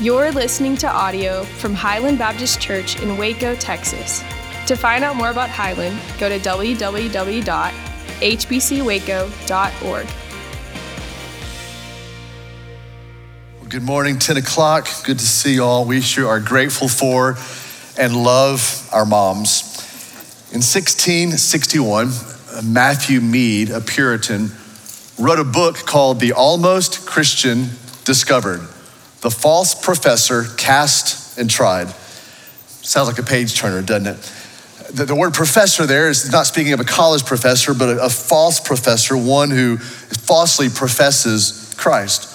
You're listening to audio from Highland Baptist Church in Waco, Texas. To find out more about Highland, go to www.hbcwaco.org. Good morning, 10 o'clock. Good to see you all. We sure are grateful for and love our moms. In 1661, uh, Matthew Mead, a Puritan, wrote a book called The Almost Christian Discovered The False Professor Cast and Tried. Sounds like a page turner, doesn't it? The, the, word professor there is not speaking of a college professor, but a, a false professor, one who falsely professes Christ.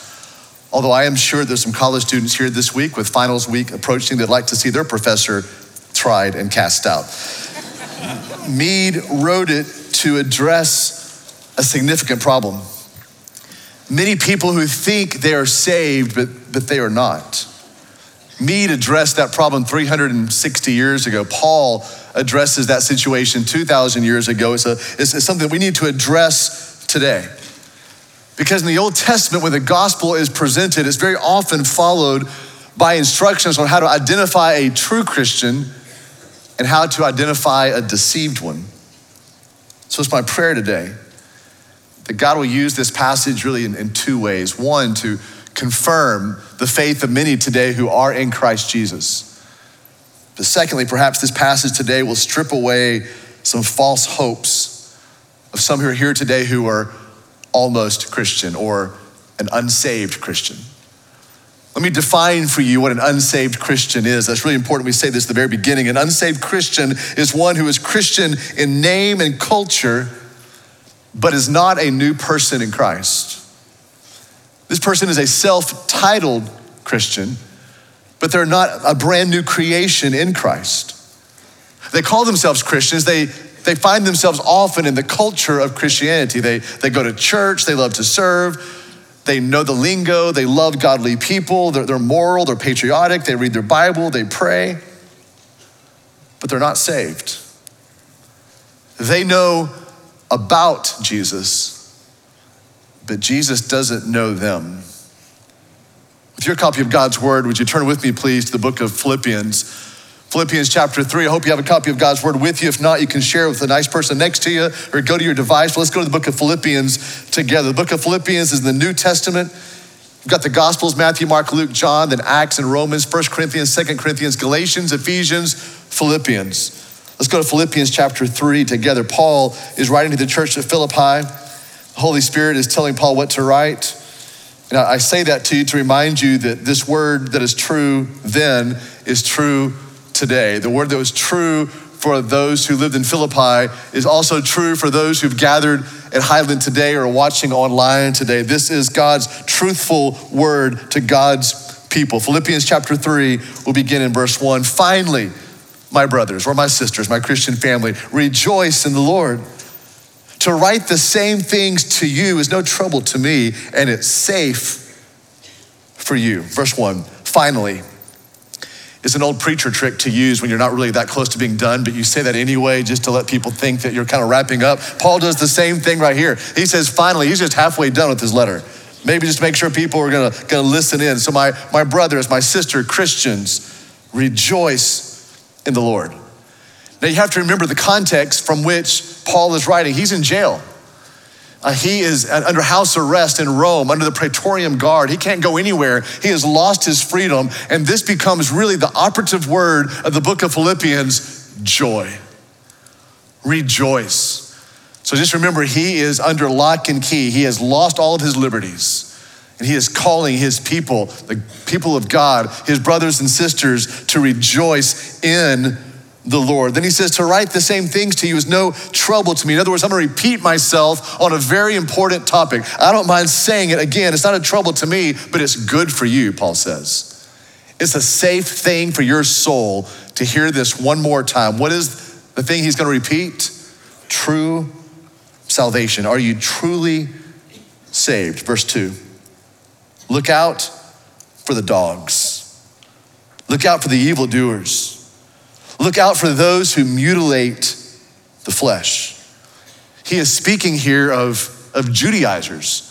Although I am sure there's some college students here this week with finals week approaching that'd like to see their professor tried and cast out. Mead wrote it to address a significant problem. Many people who think they are saved, but, but they are not. Mead addressed that problem 360 years ago. Paul addresses that situation 2,000 years ago. It's, a, it's, it's something we need to address today. Because in the Old Testament, when the gospel is presented, it's very often followed by instructions on how to identify a true Christian and how to identify a deceived one. So it's my prayer today that God will use this passage really in, in two ways. One, to confirm the faith of many today who are in Christ Jesus. But secondly, perhaps this passage today will strip away some false hopes of some who are here today who are almost Christian or an unsaved Christian. Let me define for you what an unsaved Christian is. That's really important. We say this at the very beginning. An unsaved Christian is one who is Christian in name and culture, but is not a new person in Christ. This person is a self titled Christian, but they're not a brand new creation in Christ. They call themselves Christians. They, they find themselves often in the culture of Christianity. They, they go to church, they love to serve, they know the lingo, they love godly people, they're, they're moral, they're patriotic, they read their Bible, they pray, but they're not saved. They know about Jesus, but Jesus doesn't know them. With your copy of God's Word, would you turn with me, please, to the book of Philippians? Philippians chapter 3. I hope you have a copy of God's Word with you. If not, you can share it with a nice person next to you or go to your device. let's go to the book of Philippians together. The book of Philippians is the New Testament. You've got the Gospels Matthew, Mark, Luke, John, then Acts and Romans, 1 Corinthians, 2 Corinthians, Galatians, Ephesians, Philippians. Let's go to Philippians chapter 3 together. Paul is writing to the church at Philippi. The Holy Spirit is telling Paul what to write. And I say that to you to remind you that this word that is true then is true today. The word that was true for those who lived in Philippi is also true for those who've gathered at Highland today or watching online today. This is God's truthful word to God's people. Philippians chapter 3 will begin in verse 1. Finally, my brothers or my sisters, my Christian family, rejoice in the Lord. To write the same things to you is no trouble to me, and it's safe for you. Verse 1 Finally, is an old preacher trick to use when you're not really that close to being done, but you say that anyway just to let people think that you're kind of wrapping up. Paul does the same thing right here. He says, finally, he's just halfway done with his letter. Maybe just make sure people are gonna, gonna listen in. So, my, my brothers, my sister, Christians, rejoice in the Lord. Now, you have to remember the context from which Paul is writing. He's in jail. Uh, he is under house arrest in Rome, under the Praetorian Guard. He can't go anywhere. He has lost his freedom. And this becomes really the operative word of the book of Philippians joy. Rejoice. So just remember, he is under lock and key. He has lost all of his liberties. And he is calling his people, the people of God, his brothers and sisters, to rejoice in the Lord. Then he says, To write the same things to you is no trouble to me. In other words, I'm going to repeat myself on a very important topic. I don't mind saying it again. It's not a trouble to me, but it's good for you, Paul says. It's a safe thing for your soul to hear this one more time. What is the thing he's going to repeat? True salvation. Are you truly saved? Verse 2. Look out for the dogs. Look out for the evildoers Look out for those who mutilate the flesh. He is speaking here of, of Judaizers,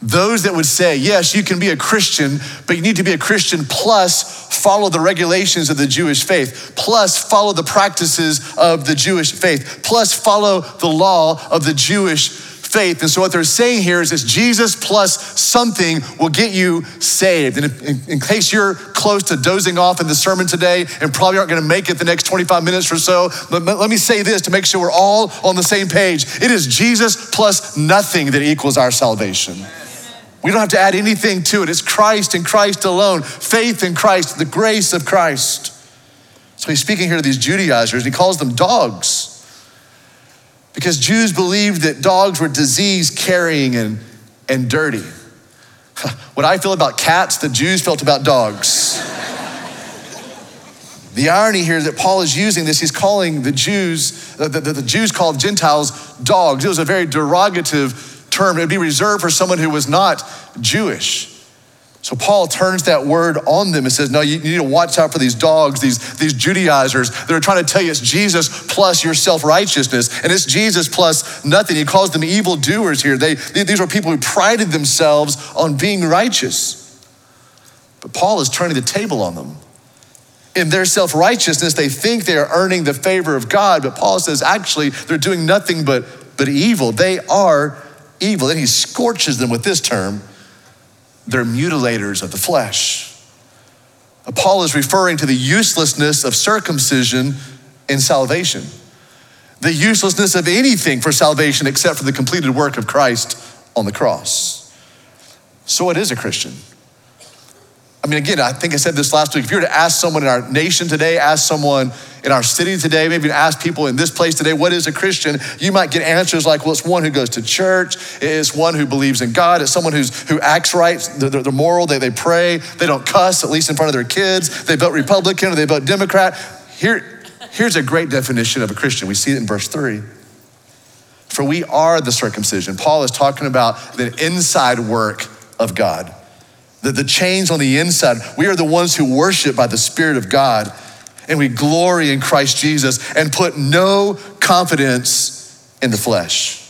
those that would say, yes, you can be a Christian, but you need to be a Christian plus follow the regulations of the Jewish faith, plus follow the practices of the Jewish faith, plus follow the law of the Jewish faith. And so what they're saying here is this Jesus plus something will get you saved. And in, in, case you're close to dozing off in the sermon today and probably aren't going to make it the next 25 minutes or so, but let me say this to make sure we're all on the same page. It is Jesus plus nothing that equals our salvation. We don't have to add anything to it. It's Christ and Christ alone, faith in Christ, the grace of Christ. So he's speaking here to these Judaizers, and he calls them dogs. Because Jews believed that dogs were disease carrying and, and dirty. What I feel about cats, the Jews felt about dogs. the irony here that Paul is using this, he's calling the Jews, uh, the, the, the Jews called Gentiles dogs. It was a very derogative term. It would be reserved for someone who was not Jewish. So Paul turns that word on them and says, No, you need to watch out for these dogs, these, these Judaizers that are trying to tell you it's Jesus plus your self righteousness, and it's Jesus plus nothing. He calls them evil doers here. They, these were people who prided themselves on being righteous. But Paul is turning the table on them. In their self righteousness, they think they are earning the favor of God, but Paul says actually they're doing nothing but, but evil. They are evil. Then he scorches them with this term they're mutilators of the flesh. Uh, Paul is referring to the uselessness of circumcision in salvation, the uselessness of anything for salvation except for the completed work of Christ on the cross. So, what is a Christian? I mean, again, I think I said this last week. If you were to ask someone in our nation today, ask someone in our city today, maybe ask people in this place today, what is a Christian? You might get answers like, well, it's one who goes to church, it's one who believes in God, it's someone who's, who acts right, they're, they're moral, they, they pray, they don't cuss, at least in front of their kids, they vote Republican or they vote Democrat. Here, here's a great definition of a Christian. We see it in verse three. For we are the circumcision. Paul is talking about the inside work of God the, the change on the inside. We are the ones who worship by the Spirit of God, and we glory in Christ Jesus and put no confidence in the flesh.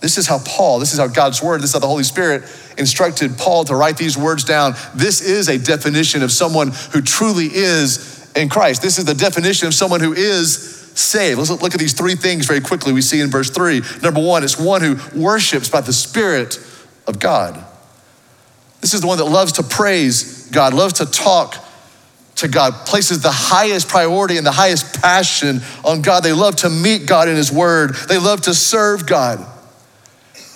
This is how Paul, this is how God's word, this is how the Holy Spirit instructed Paul to write these words down. This is a definition of someone who truly is in Christ. This is the definition of someone who is saved. Let's look at these three things very quickly we see in verse three. Number one, it's one who worships by the Spirit of God. This is the one that loves to praise God, loves to talk to God, places the highest priority and the highest passion on God. They love to meet God in His Word, they love to serve God.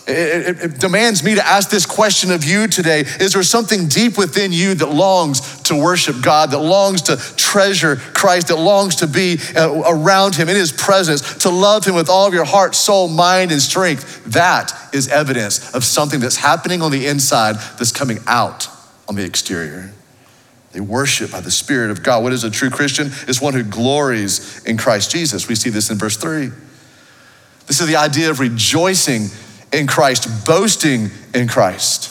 It, it, it, demands me to ask this question of you today Is there something deep within you that longs to worship God, that longs to treasure Christ, that longs to be uh, around Him in His presence, to love Him with all of your heart, soul, mind, and strength? That is evidence of something that's happening on the inside that's coming out on the exterior. They worship by the Spirit of God. What is a true Christian? Is one who glories in Christ Jesus. We see this in verse 3. This is the idea of rejoicing in Christ, boasting in Christ.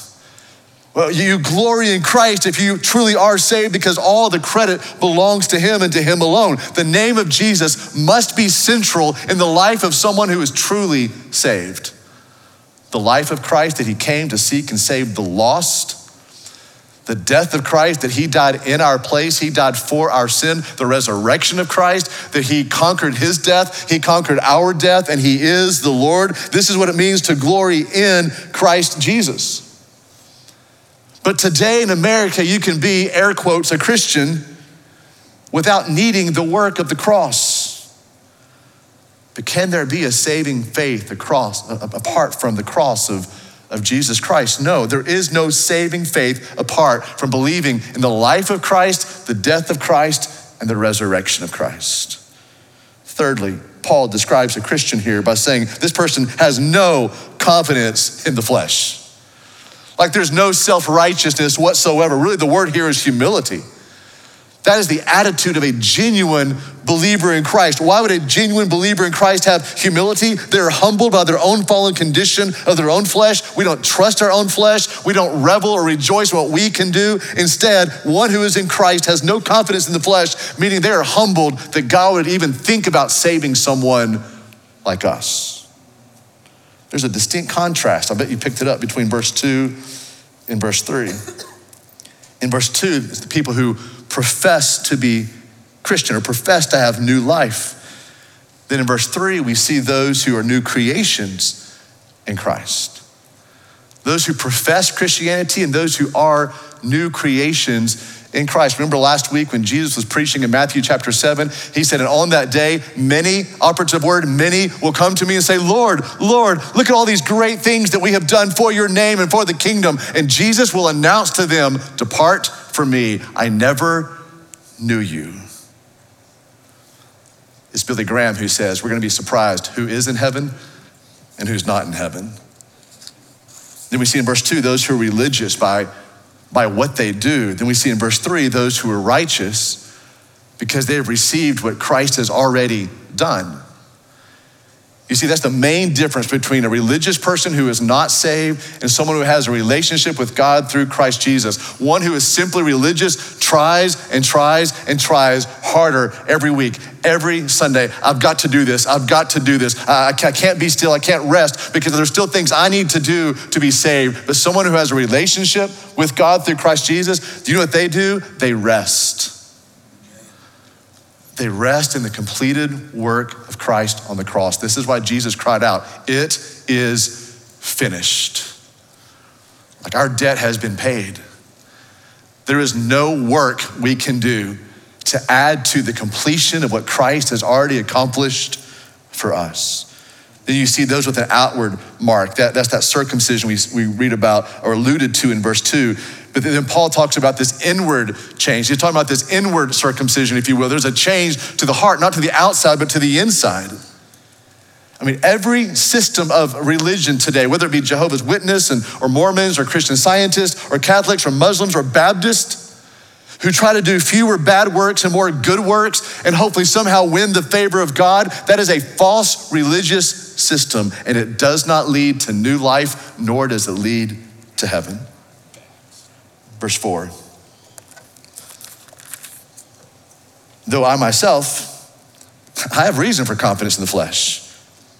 Well, you glory in Christ if you truly are saved because all the credit belongs to Him and to Him alone. The name of Jesus must be central in the life of someone who is truly saved. The life of Christ that He came to seek and save the lost the death of Christ, that he died in our place, he died for our sin, the resurrection of Christ, that he conquered his death, he conquered our death, and he is the Lord. This is what it means to glory in Christ Jesus. But today in America, you can be, air quotes, a Christian without needing the work of the cross. But can there be a saving faith across, apart from the cross of of Jesus Christ. No, there is no saving faith apart from believing in the life of Christ, the death of Christ, and the resurrection of Christ. Thirdly, Paul describes a Christian here by saying this person has no confidence in the flesh. Like there's no self righteousness whatsoever. Really, the word here is humility. That is the attitude of a genuine believer in Christ. Why would a genuine believer in Christ have humility? They're humbled by their own fallen condition of their own flesh. We don't trust our own flesh. We don't revel or rejoice in what we can do. Instead, one who is in Christ has no confidence in the flesh, meaning they are humbled that God would even think about saving someone like us. there's a distinct contrast. I bet you picked it up between verse 2 and verse 3. In verse 2, it's the people who profess to be Christian or profess to have new life. Then in verse 3, we see those who are new creations in Christ. Those who profess Christianity and those who are new creations in Christ. Remember last week when Jesus was preaching in Matthew chapter 7, he said, And on that day, many, operative word, many will come to me and say, Lord, Lord, look at all these great things that we have done for your name and for the kingdom. And Jesus will announce to them, Depart from me, I never knew you. It's Billy Graham who says, We're going to be surprised who is in heaven and who's not in heaven. Then we see in verse 2 those who are religious by by what they do. Then we see in verse three those who are righteous because they have received what Christ has already done. You see, that's the main difference between a religious person who is not saved and someone who has a relationship with God through Christ Jesus. One who is simply religious tries and tries and tries harder every week, every Sunday. I've got to do this. I've got to do this. I can't be still. I can't rest because there's still things I need to do to be saved. But someone who has a relationship with God through Christ Jesus, do you know what they do? They rest. They rest in the completed work of Christ on the cross. This is why Jesus cried out, It is finished. Like our debt has been paid. There is no work we can do to add to the completion of what Christ has already accomplished for us. Then you see those with an outward mark. That, that's that circumcision we, we read about or alluded to in verse 2. But then Paul talks about this inward change. He's talking about this inward circumcision, if you will. There's a change to the heart, not to the outside, but to the inside. I mean, every system of religion today, whether it be Jehovah's Witness and, or Mormons or Christian scientists or Catholics or Muslims or Baptists, who try to do fewer bad works and more good works and hopefully somehow win the favor of God, that is a false religious system and it does not lead to new life, nor does it lead to heaven. Verse 4 Though I myself, I have reason for confidence in the flesh.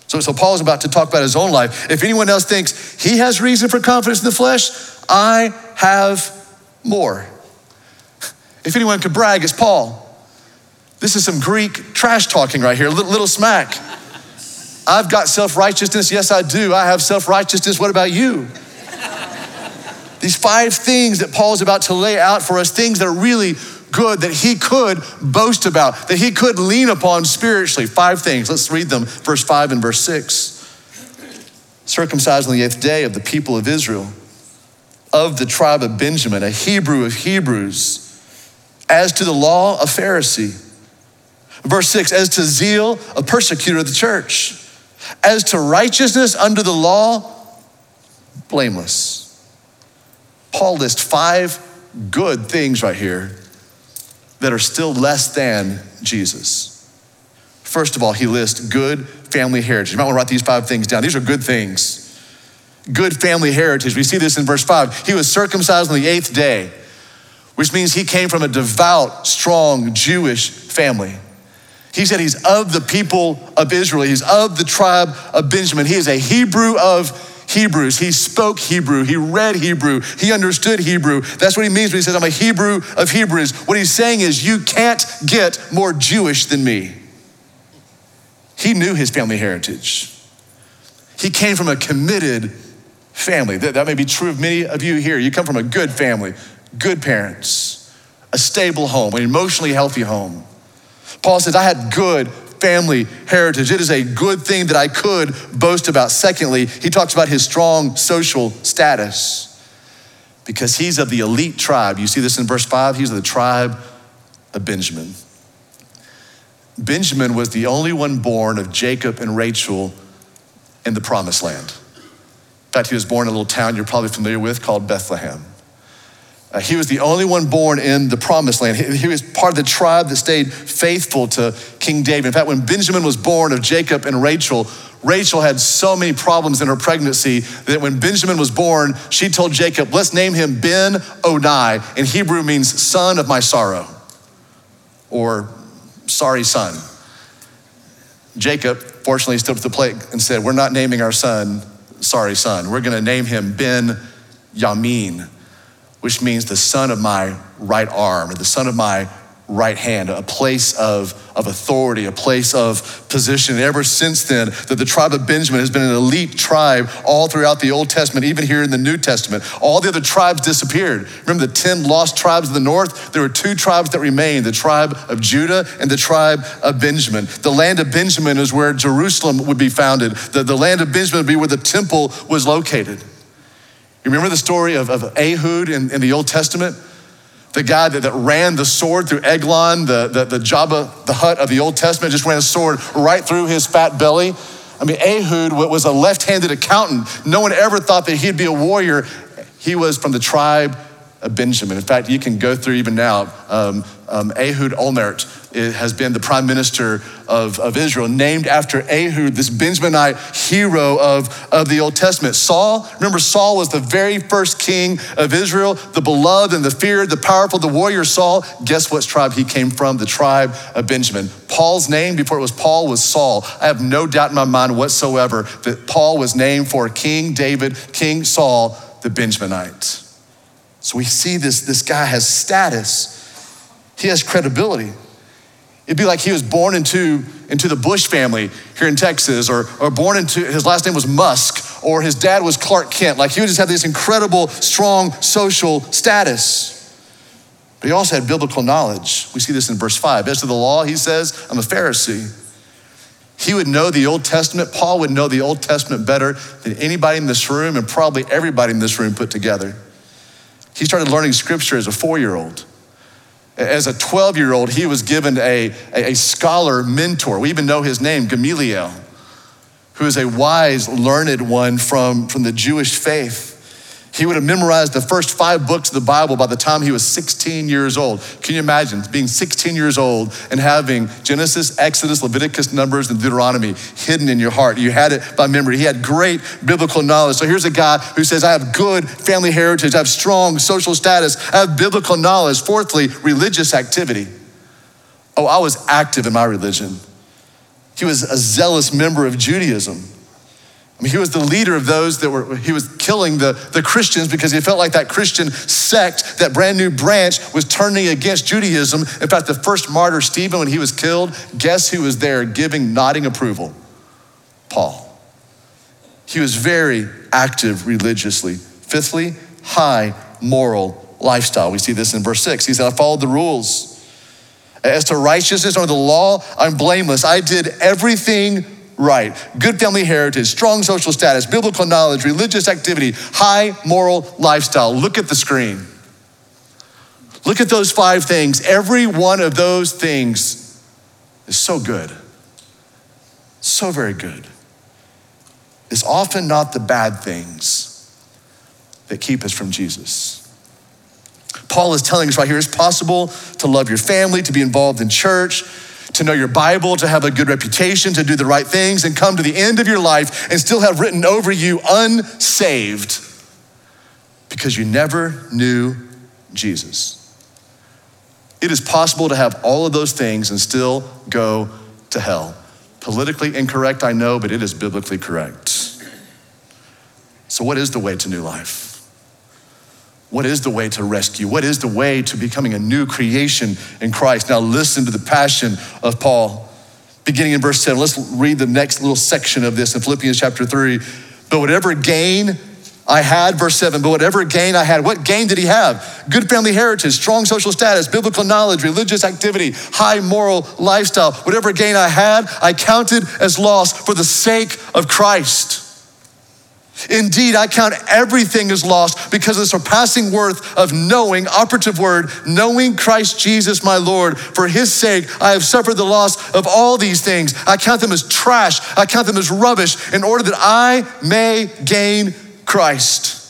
So, so Paul is about to talk about his own life. If anyone else thinks he has reason for confidence in the flesh, I have more. If anyone could brag, it's Paul. This is some Greek trash talking right here, little, little smack. I've got self righteousness. Yes, I do. I have self righteousness. What about you? These five things that Paul's about to lay out for us, things that are really good that he could boast about, that he could lean upon spiritually. Five things. Let's read them, verse 5 and verse 6. Circumcised on the eighth day of the people of Israel, of the tribe of Benjamin, a Hebrew of Hebrews, as to the law, a Pharisee. Verse 6 As to zeal, a persecutor of the church. As to righteousness under the law, blameless. Paul lists five good things right here that are still less than Jesus. First of all, he lists good family heritage. You might want to write these five things down. These are good things. Good family heritage. We see this in verse five. He was circumcised on the eighth day, which means he came from a devout, strong Jewish family. He said he's of the people of Israel. He's of the tribe of Benjamin. He is a Hebrew of Hebrews. He spoke Hebrew. He read Hebrew. He understood Hebrew. That's what he means when he says, I'm a Hebrew of Hebrews. What he's saying is, you can't get more Jewish than me. He knew his family heritage. He came from a committed family. That, that may be true of many of you here. You come from a good family, good parents, a stable home, an emotionally healthy home. Paul says, I had good family heritage. It is a good thing that I could boast about. Secondly, he talks about his strong social status because he's of the elite tribe. You see this in verse 5? He's of the tribe of Benjamin. Benjamin was the only one born of Jacob and Rachel in the promised land. In fact, he was born in a little town you're probably familiar with called Bethlehem. Uh, he was the only one born in the promised land. He, he, was part of the tribe that stayed faithful to King David. In fact, when Benjamin was born of Jacob and Rachel, Rachel had so many problems in her pregnancy that when Benjamin was born, she told Jacob, let's name him Ben Oni. In Hebrew means son of my sorrow or sorry son. Jacob, fortunately, stood up to the plate and said, We're not naming our son sorry son. We're going to name him Ben Yamin, which means the son of my right arm, or the son of my right hand, a place of, of authority, a place of position. And ever since then, that the tribe of Benjamin has been an elite tribe all throughout the Old Testament, even here in the New Testament. All the other tribes disappeared. Remember the 10 lost tribes of the north? There were two tribes that remained the tribe of Judah and the tribe of Benjamin. The land of Benjamin is where Jerusalem would be founded, the, the land of Benjamin would be where the temple was located. You remember the story of, of Ehud in, in the Old Testament? the guy that, that ran the sword through Eglon, the, the, the Jabba, the Hutt of the Old Testament, just ran a sword right through his fat belly. I mean, Ehud was a left handed accountant. No one ever thought that he'd be a warrior. He was from the tribe Benjamin. In fact, you can go through even now. Um, um, Ehud Olmert has been the prime minister of, of Israel, named after Ehud, this Benjaminite hero of, of the Old Testament. Saul, remember, Saul was the very first king of Israel, the beloved and the feared, the powerful, the warrior Saul. Guess what tribe he came from? The tribe of Benjamin. Paul's name before it was Paul was Saul. I have no doubt in my mind whatsoever that Paul was named for King David, King Saul, the Benjaminite. So we see this, this guy has status, he has credibility. It'd be like he was born into, into the Bush family here in Texas, or, or born into, his last name was Musk, or his dad was Clark Kent. Like he would just have this incredible, strong social status. But he also had biblical knowledge. We see this in verse 5. As to the law, he says, I'm a Pharisee. He would know the Old Testament. Paul would know the Old Testament better than anybody in this room and probably everybody in this room put together. He started learning scripture as a four year old. As a 12 year old, he was given a, a, scholar mentor. We even know his name, Gamaliel, who is a wise, learned one from, from the Jewish faith. He would have memorized the first five books of the Bible by the time he was 16 years old. Can you imagine being 16 years old and having Genesis, Exodus, Leviticus, Numbers, and Deuteronomy hidden in your heart? You had it by memory. He had great biblical knowledge. So here's a guy who says, I have good family heritage, I have strong social status, I have biblical knowledge. Fourthly, religious activity. Oh, I was active in my religion. He was a zealous member of Judaism. He was the leader of those that were, he was killing the, the Christians because he felt like that Christian sect, that brand new branch, was turning against Judaism. In fact, the first martyr, Stephen, when he was killed, guess who was there giving nodding approval? Paul. He was very active religiously. Fifthly, high moral lifestyle. We see this in verse six. He said, I followed the rules. As to righteousness or the law, I'm blameless. I did everything right. Good family heritage, strong social status, biblical knowledge, religious activity, high moral lifestyle. Look at the screen. Look at those five things. Every one of those things is so good, so very good. It's often not the bad things that keep us from Jesus. Paul is telling us right here it's possible to love your family, to be involved in church, to know your Bible, to have a good reputation, to do the right things, and come to the end of your life and still have written over you unsaved because you never knew Jesus. It is possible to have all of those things and still go to hell. Politically incorrect, I know, but it is biblically correct. So, what is the way to new life? What is the way to rescue? What is the way to becoming a new creation in Christ? Now, listen to the passion of Paul. Beginning in verse 7, let's read the next little section of this in Philippians chapter 3. But whatever gain I had, verse 7, but whatever gain I had, what gain did he have? Good family heritage, strong social status, biblical knowledge, religious activity, high moral lifestyle. Whatever gain I had, I counted as loss for the sake of Christ. Indeed, I count everything as lost because of the surpassing worth of knowing, operative word, knowing Christ Jesus my Lord. For his sake, I have suffered the loss of all these things. I count them as trash, I count them as rubbish, in order that I may gain Christ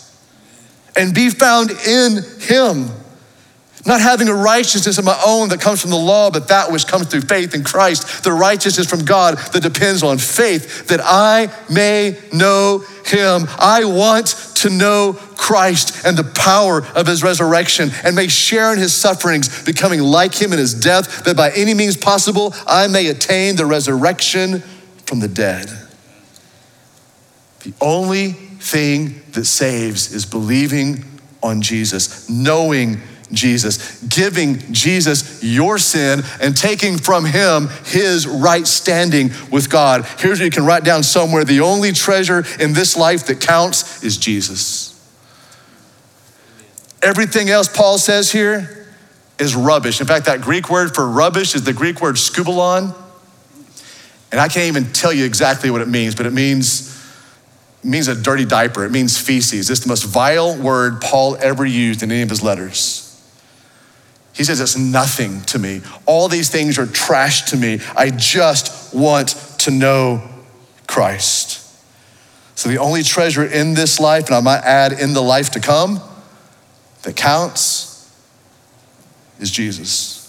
and be found in him not having a righteousness of my own that comes from the law, but that which comes through faith in Christ, the righteousness from God that depends on faith, that I may know him. I want to know Christ and the power of his resurrection and may share in his sufferings, becoming like him in his death, that by any means possible I may attain the resurrection from the dead. The only thing that saves is believing on Jesus, knowing Jesus, giving Jesus your sin and taking from him his right standing with God. Here's what you can write down somewhere the only treasure in this life that counts is Jesus. Everything else Paul says here is rubbish. In fact, that Greek word for rubbish is the Greek word skubalon. And I can't even tell you exactly what it means, but it means means a dirty diaper. It means feces. It's the most vile word Paul ever used in any of his letters. He says, It's nothing to me. All these things are trash to me. I just want to know Christ. So, the only treasure in this life, and I might add in the life to come, that counts is Jesus.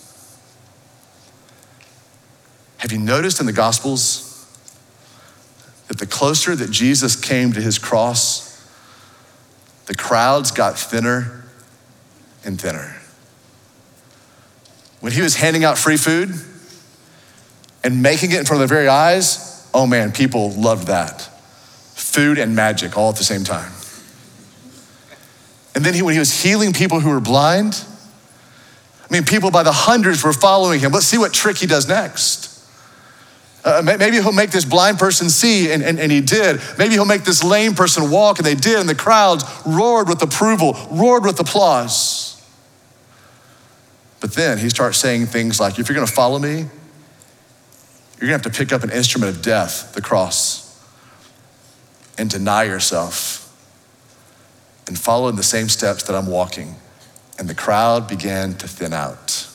Have you noticed in the Gospels that the closer that Jesus came to his cross, the crowds got thinner and thinner? When he was handing out free food and making it in front of their very eyes, oh man, people loved that. Food and magic all at the same time. And then he, when he was healing people who were blind, I mean, people by the hundreds were following him. Let's see what trick he does next. Uh, maybe he'll make this blind person see, and, and, and he did. Maybe he'll make this lame person walk, and they did, and the crowds roared with approval, roared with applause. But then he starts saying things like, if you're gonna follow me, you're gonna have to pick up an instrument of death, the cross, and deny yourself and follow in the same steps that I'm walking. And the crowd began to thin out.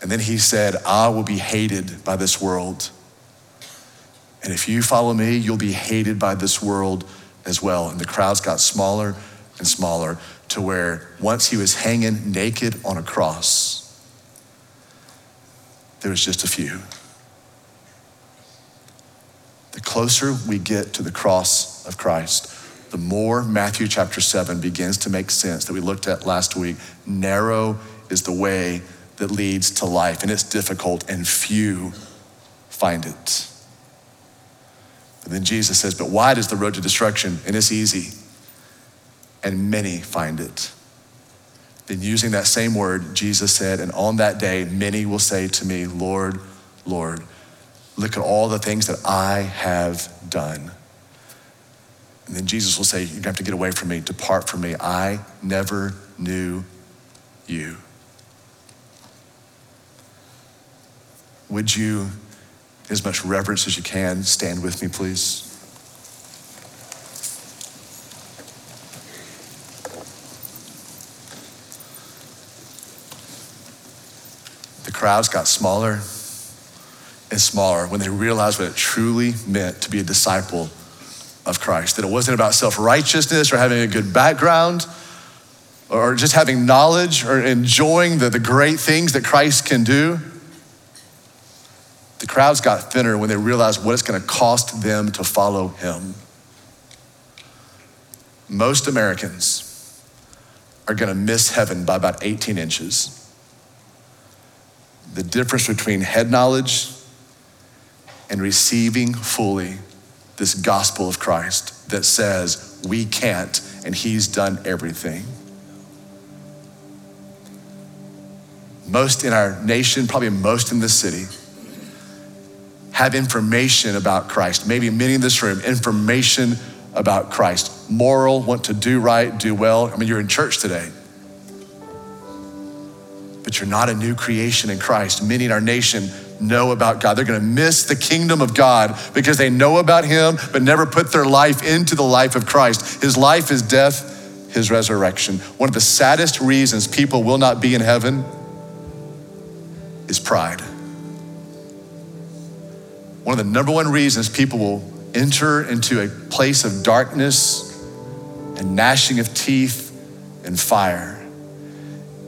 And then he said, I will be hated by this world. And if you follow me, you'll be hated by this world as well. And the crowds got smaller and smaller to where once he was hanging naked on a cross, there was just a few. The closer we get to the cross of Christ, the more Matthew chapter 7 begins to make sense that we looked at last week. Narrow is the way that leads to life, and it's difficult, and few find it. And then Jesus says, But wide is the road to destruction, and it's easy and many find it. Then, using that same word, Jesus said, And on that day, many will say to me, Lord, Lord, look at all the things that I have done. And then Jesus will say, You're going to have to get away from me, depart from me. I never knew you. Would you, as much reverence as you can, stand with me, please? Crowds got smaller and smaller when they realized what it truly meant to be a disciple of Christ. That it wasn't about self righteousness or having a good background or just having knowledge or enjoying the, the great things that Christ can do. The crowds got thinner when they realized what it's going to cost them to follow him. Most Americans are going to miss heaven by about 18 inches the difference between head knowledge and receiving fully this gospel of Christ that says we can't and he's done everything. Most in our nation, probably most in this city, have information about Christ. Maybe many in this room, information about Christ. Moral, want to do right, do well. I mean, you're in church today but you're not a new creation in Christ. Many in our nation know about God. They're going to miss the kingdom of God because they know about Him, but never put their life into the life of Christ. His life, is death, His resurrection. One of the saddest reasons people will not be in heaven is pride. One of the number one reasons people will enter into a place of darkness and gnashing of teeth and fire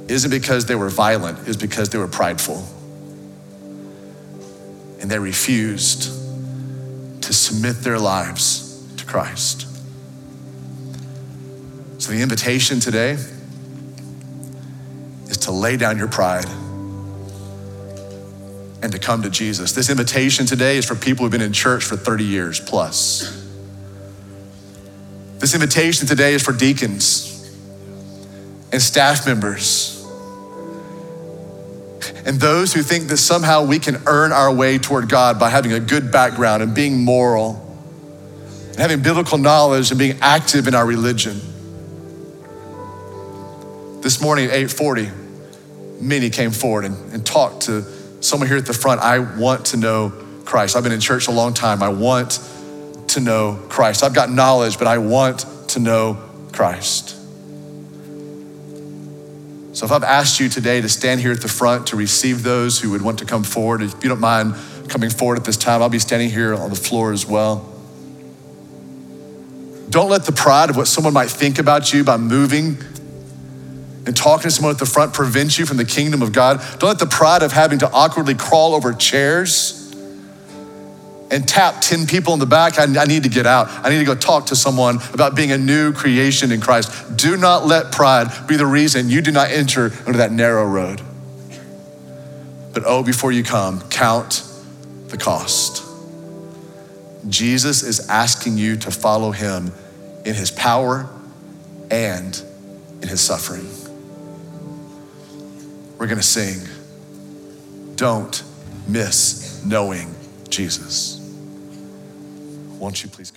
isn't because they were violent, it's because they were prideful. And they refused to submit their lives to Christ. So the invitation today is to lay down your pride and to come to Jesus. This invitation today is for people who've been in church for 30 years plus. This invitation today is for deacons and staff members and those who think that somehow we can earn our way toward God by having a good background and being moral and having biblical knowledge and being active in our religion. This morning at 840, many came forward and, and talked to someone here at the front. I want to know Christ. I've been in church a long time. I want to know Christ. I've got knowledge, but I want to know Christ. So if I've asked you today to stand here at the front to receive those who would want to come forward, if you don't mind coming forward at this time, I'll be standing here on the floor as well. Don't let the pride of what someone might think about you by moving and talking to someone at the front prevent you from the kingdom of God. Don't let the pride of having to awkwardly crawl over chairs and tap 10 people in the back, I, I, need to get out. I need to go talk to someone about being a new creation in Christ. Do not let pride be the reason you do not enter under that narrow road. But oh, before you come, count the cost. Jesus is asking you to follow him in his power and in his suffering. We're to sing, Don't Miss Knowing Jesus. Won't you please?